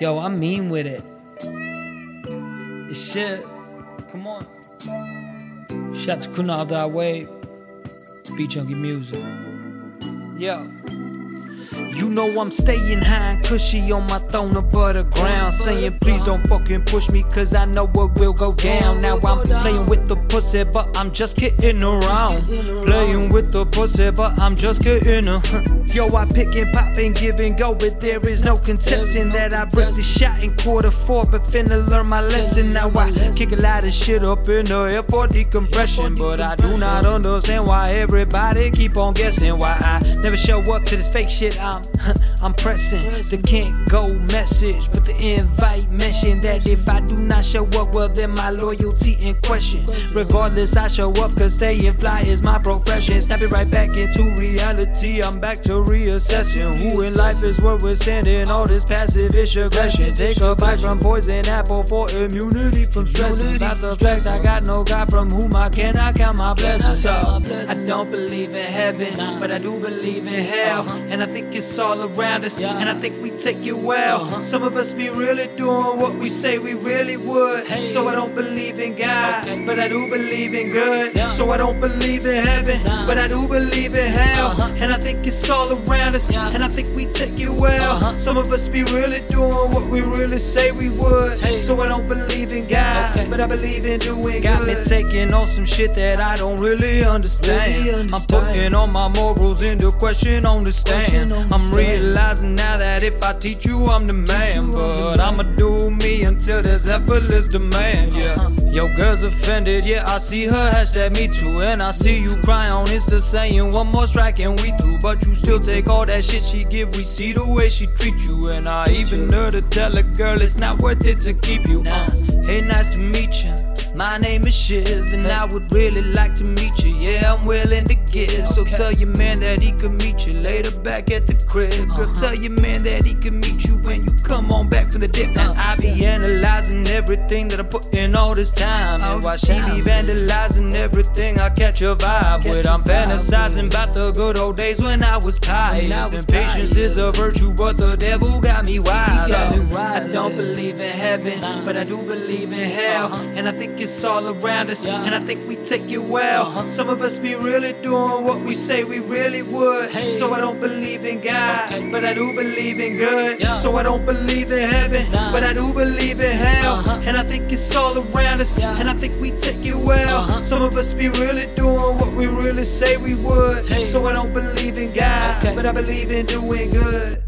Yo, I'm mean with it. It's shit. Come on. Shout to Kunal Wave. Beat Jnkie Music. Yo. You know I'm staying high cushy on my throne above the ground. Saying, please don't fucking push me, cause I know what will go down. Now I'm playing with the pussy, but I'm just kidding around. Playing with the pussy, but I'm just kidding around. Yo, I pick and pop and give and go, but there is no contesting that I break the shot in quarter four, but finna learn my lesson. Now I kick a lot of shit up in the air for decompression, but I do not understand why everybody keep on guessing why I never show up to this fake shit. I'm I'm pressing the can't go message, but the invite mentioned that if I do not show up, well then my loyalty in question. Regardless, I show up cause staying fly is my profession. Snap it right back into reality. I'm back to reassessing who in life is worth withstanding all this passive ish aggression. Take a bite from poison apple for immunity from stressing. About the facts, I got no God from whom I cannot count my blessings. So I don't believe in heaven, but I do believe in hell, and I think it's all around us, and I think we take it well. Uh-huh. Some of us be really doing what we say we really would. So I don't believe in God, but I do believe in good. So I don't believe in heaven, but I do I think it's all around us, and I think we take it well. Uh-huh. Some of us be really doing what we really say we would. So I don't believe in God, but I believe in doing Got me taking on some shit that I don't really understand. I'm putting all my morals into question on the stand. I'm realizing now that if I teach you, I'm the man. But I'ma do until there's effortless demand. Yeah. Yo, girl's offended, yeah, I see her hashtag me too. And I see you cry on Insta saying one more strike and we through. But you still take all that shit she give. We see the way she treat you. And I even heard her tell a girl it's not worth it to keep you. Uh, hey, nice to meet you. My name is Shiv, and I would really like to meet you. Yeah, I'm willing to give. So tell your man that he can meet you later back at the crib. Girl, tell your man that he can meet you when you come on back from the dip. Now I be everything that I'm putting all this time. And while she be vandalizing everything, I catch a vibe with. I'm fantasizing about the good old days when I was pious. And patience is a virtue, but the devil got me wild. I don't believe in heaven, but I do believe in hell. And I think it's all around us, and I think we take it well. Some of us be really doing what we say we really would. So I don't believe in God, but I do believe in good. So I don't believe in heaven, but I do believe in hell. And I think it's all around us, and I think we take it well. Uh-huh. Some of us be really doing what we really say we would. So I don't believe in God, but I believe in doing good.